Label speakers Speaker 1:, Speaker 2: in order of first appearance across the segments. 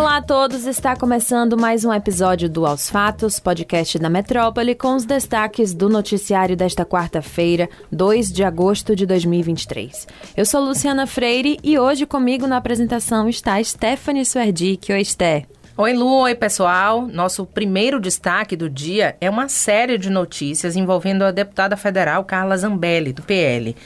Speaker 1: Olá a todos, está começando mais um episódio do Aos Fatos, podcast da Metrópole, com os destaques do noticiário desta quarta-feira, 2 de agosto de 2023. Eu sou Luciana Freire e hoje comigo na apresentação está Stephanie Suerdic. Oi, Sté.
Speaker 2: Oi, Lu. Oi, pessoal. Nosso primeiro destaque do dia é uma série de notícias envolvendo a deputada federal Carla Zambelli, do PL.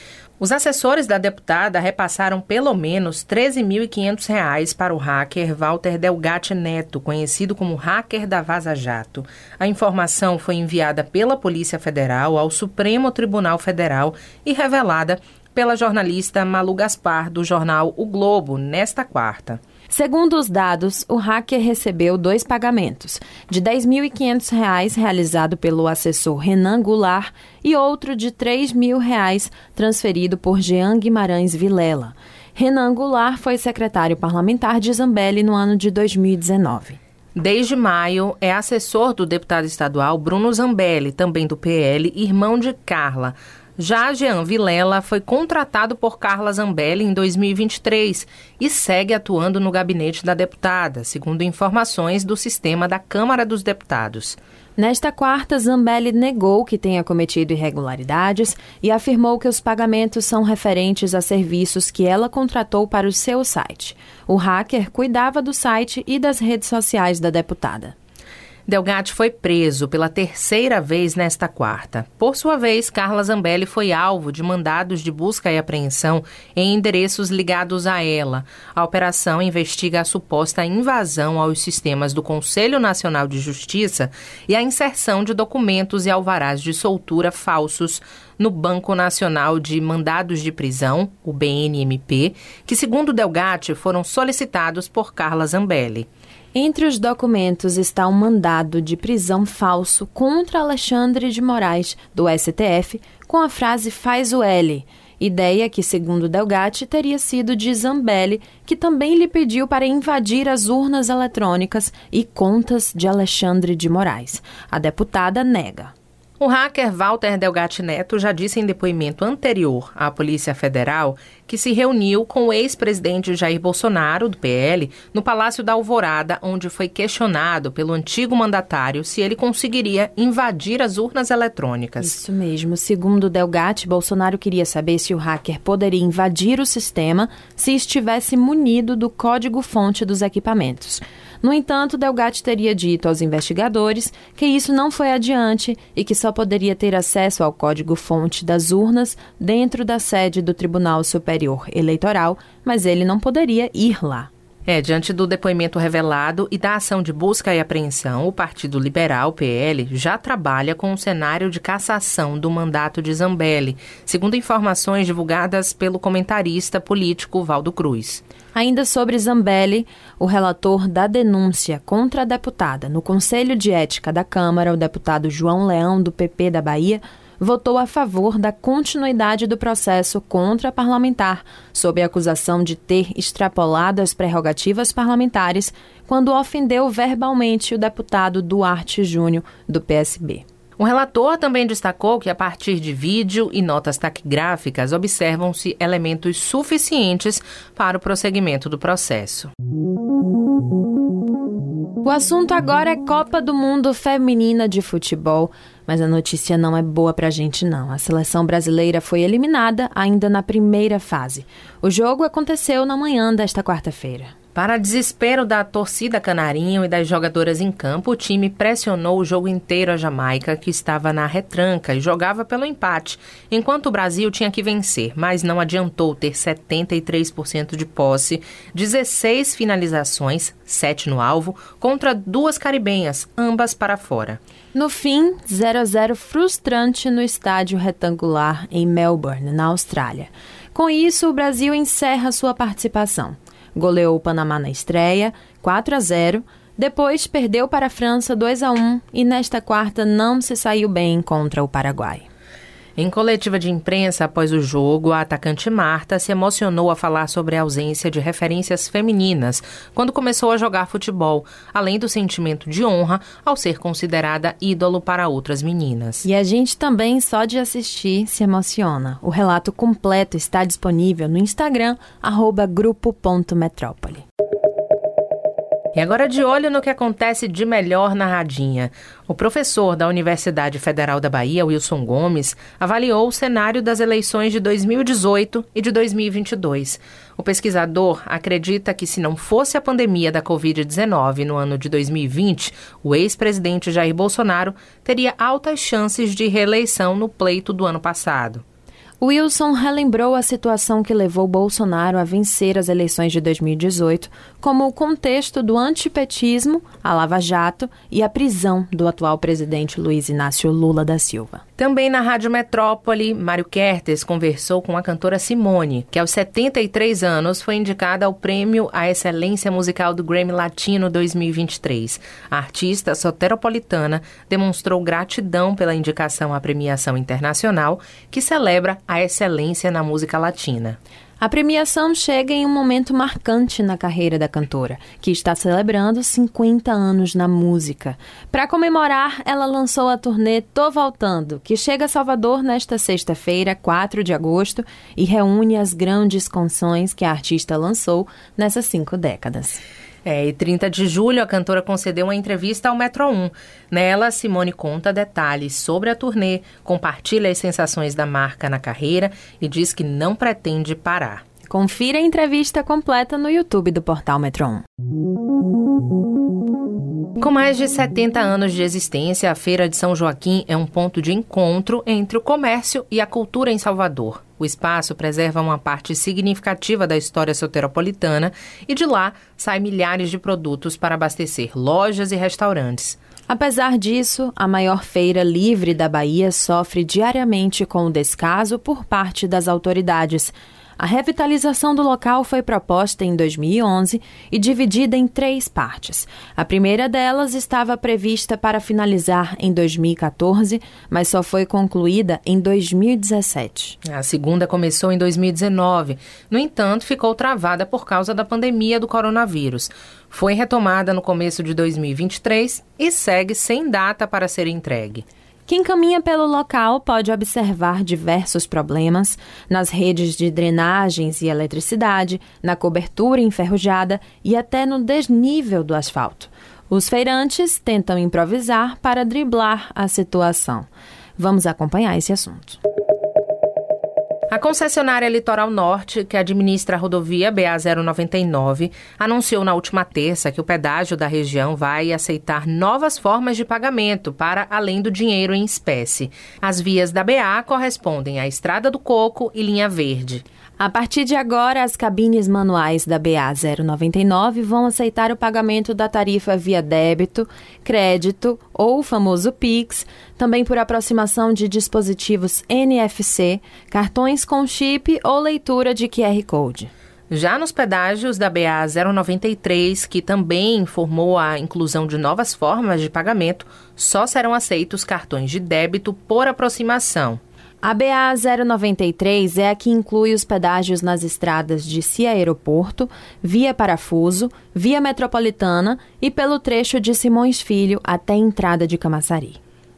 Speaker 2: Os assessores da deputada repassaram pelo menos R$ 13.500 para o hacker Walter Delgatti Neto, conhecido como hacker da Vaza Jato. A informação foi enviada pela Polícia Federal ao Supremo Tribunal Federal e revelada pela jornalista Malu Gaspar, do jornal O Globo, nesta quarta.
Speaker 1: Segundo os dados, o hacker recebeu dois pagamentos, de R$ 10.500 realizado pelo assessor Renan Goulart e outro de R$ 3.000 transferido por Jean Guimarães Vilela. Renan Goulart foi secretário parlamentar de Zambelli no ano de 2019.
Speaker 2: Desde maio, é assessor do deputado estadual Bruno Zambelli, também do PL, irmão de Carla. Já Jean Vilela foi contratado por Carla Zambelli em 2023 e segue atuando no gabinete da deputada, segundo informações do sistema da Câmara dos Deputados.
Speaker 1: Nesta quarta, Zambelli negou que tenha cometido irregularidades e afirmou que os pagamentos são referentes a serviços que ela contratou para o seu site. O hacker cuidava do site e das redes sociais da deputada.
Speaker 2: Delgatti foi preso pela terceira vez nesta quarta. Por sua vez, Carla Zambelli foi alvo de mandados de busca e apreensão em endereços ligados a ela. A operação investiga a suposta invasão aos sistemas do Conselho Nacional de Justiça e a inserção de documentos e alvarás de soltura falsos no Banco Nacional de Mandados de Prisão, o BNMP, que, segundo Delgatti, foram solicitados por Carla Zambelli.
Speaker 1: Entre os documentos está um mandado de prisão falso contra Alexandre de Moraes, do STF, com a frase faz o L. Ideia que, segundo Delgatti, teria sido de Zambelli, que também lhe pediu para invadir as urnas eletrônicas e contas de Alexandre de Moraes. A deputada nega.
Speaker 2: O hacker Walter Delgatti Neto já disse em depoimento anterior à Polícia Federal que se reuniu com o ex-presidente Jair Bolsonaro, do PL, no Palácio da Alvorada, onde foi questionado pelo antigo mandatário se ele conseguiria invadir as urnas eletrônicas.
Speaker 1: Isso mesmo. Segundo Delgatti, Bolsonaro queria saber se o hacker poderia invadir o sistema se estivesse munido do código-fonte dos equipamentos. No entanto, Delgatti teria dito aos investigadores que isso não foi adiante e que só poderia ter acesso ao código-fonte das urnas dentro da sede do Tribunal Superior Eleitoral, mas ele não poderia ir lá.
Speaker 2: É, diante do depoimento revelado e da ação de busca e apreensão, o Partido Liberal, PL, já trabalha com um cenário de cassação do mandato de Zambelli, segundo informações divulgadas pelo comentarista político Valdo Cruz.
Speaker 1: Ainda sobre Zambelli, o relator da denúncia contra a deputada no Conselho de Ética da Câmara, o deputado João Leão, do PP da Bahia, votou a favor da continuidade do processo contra a parlamentar, sob a acusação de ter extrapolado as prerrogativas parlamentares quando ofendeu verbalmente o deputado Duarte Júnior, do PSB.
Speaker 2: O relator também destacou que, a partir de vídeo e notas taquigráficas, observam-se elementos suficientes para o prosseguimento do processo.
Speaker 1: O assunto agora é Copa do Mundo Feminina de Futebol, mas a notícia não é boa pra gente não. A seleção brasileira foi eliminada ainda na primeira fase. O jogo aconteceu na manhã desta quarta-feira.
Speaker 2: Para desespero da torcida canarinho e das jogadoras em campo, o time pressionou o jogo inteiro a Jamaica, que estava na retranca e jogava pelo empate, enquanto o Brasil tinha que vencer, mas não adiantou ter 73% de posse, 16 finalizações, 7 no alvo, contra duas caribenhas, ambas para fora.
Speaker 1: No fim, 0 a 0 frustrante no estádio retangular em Melbourne, na Austrália. Com isso, o Brasil encerra sua participação goleou o Panamá na estreia, 4 a 0. Depois perdeu para a França 2 a 1 e nesta quarta não se saiu bem contra o Paraguai.
Speaker 2: Em coletiva de imprensa após o jogo, a atacante Marta se emocionou a falar sobre a ausência de referências femininas quando começou a jogar futebol, além do sentimento de honra ao ser considerada ídolo para outras meninas.
Speaker 1: E a gente também, só de assistir, se emociona. O relato completo está disponível no Instagram, grupo.metrópole.
Speaker 2: E agora de olho no que acontece de melhor na Radinha. O professor da Universidade Federal da Bahia, Wilson Gomes, avaliou o cenário das eleições de 2018 e de 2022. O pesquisador acredita que se não fosse a pandemia da Covid-19 no ano de 2020, o ex-presidente Jair Bolsonaro teria altas chances de reeleição no pleito do ano passado.
Speaker 1: Wilson relembrou a situação que levou Bolsonaro a vencer as eleições de 2018, como o contexto do antipetismo, a Lava Jato e a prisão do atual presidente Luiz Inácio Lula da Silva.
Speaker 2: Também na Rádio Metrópole, Mário Kertes conversou com a cantora Simone, que aos 73 anos foi indicada ao Prêmio à Excelência Musical do Grammy Latino 2023. A artista soteropolitana demonstrou gratidão pela indicação à premiação internacional, que celebra a excelência na música latina.
Speaker 1: A premiação chega em um momento marcante na carreira da cantora, que está celebrando 50 anos na música. Para comemorar, ela lançou a turnê Tô Voltando, que chega a Salvador nesta sexta-feira, 4 de agosto, e reúne as grandes canções que a artista lançou nessas cinco décadas.
Speaker 2: É, e 30 de julho, a cantora concedeu uma entrevista ao Metro 1. Nela, Simone conta detalhes sobre a turnê, compartilha as sensações da marca na carreira e diz que não pretende parar.
Speaker 1: Confira a entrevista completa no YouTube do portal Metro
Speaker 2: 1. Com mais de 70 anos de existência, a Feira de São Joaquim é um ponto de encontro entre o comércio e a cultura em Salvador. O espaço preserva uma parte significativa da história soteropolitana e de lá saem milhares de produtos para abastecer lojas e restaurantes.
Speaker 1: Apesar disso, a maior feira livre da Bahia sofre diariamente com o descaso por parte das autoridades. A revitalização do local foi proposta em 2011 e dividida em três partes. A primeira delas estava prevista para finalizar em 2014, mas só foi concluída em 2017.
Speaker 2: A segunda começou em 2019. No entanto, ficou travada por causa da pandemia do coronavírus. Foi retomada no começo de 2023 e segue sem data para ser entregue.
Speaker 1: Quem caminha pelo local pode observar diversos problemas nas redes de drenagens e eletricidade, na cobertura enferrujada e até no desnível do asfalto. Os feirantes tentam improvisar para driblar a situação. Vamos acompanhar esse assunto.
Speaker 2: A concessionária Litoral Norte, que administra a rodovia BA-099, anunciou na última terça que o pedágio da região vai aceitar novas formas de pagamento para além do dinheiro em espécie. As vias da BA correspondem à Estrada do Coco e Linha Verde.
Speaker 1: A partir de agora, as cabines manuais da BA 099 vão aceitar o pagamento da tarifa via débito, crédito ou o famoso Pix, também por aproximação de dispositivos NFC, cartões com chip ou leitura de QR Code.
Speaker 2: Já nos pedágios da BA 093, que também informou a inclusão de novas formas de pagamento, só serão aceitos cartões de débito por aproximação.
Speaker 1: A BA 093 é a que inclui os pedágios nas estradas de Cia Aeroporto, Via Parafuso, Via Metropolitana e pelo trecho de Simões Filho até a entrada de Camaçari.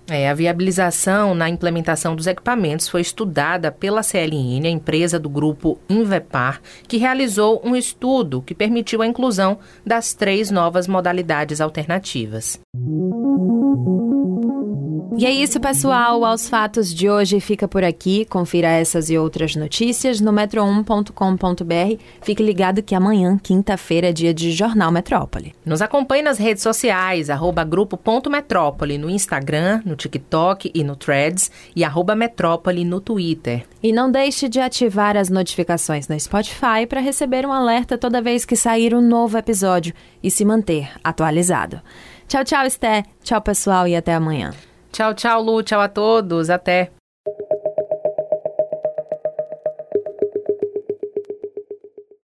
Speaker 2: É, a viabilização na implementação dos equipamentos foi estudada pela CLN, a empresa do grupo Invepar, que realizou um estudo que permitiu a inclusão das três novas modalidades alternativas.
Speaker 1: E é isso, pessoal. Aos fatos de hoje fica por aqui. Confira essas e outras notícias no metro1.com.br. Fique ligado que amanhã, quinta-feira, é dia de Jornal Metrópole.
Speaker 2: Nos acompanhe nas redes sociais, arroba grupo.metrópole no Instagram, no TikTok e no Threads e arroba metrópole no Twitter.
Speaker 1: E não deixe de ativar as notificações no Spotify para receber um alerta toda vez que sair um novo episódio e se manter atualizado. Tchau, tchau, Esté. Tchau, pessoal, e até amanhã.
Speaker 2: Tchau, tchau, Lu. Tchau a todos. Até.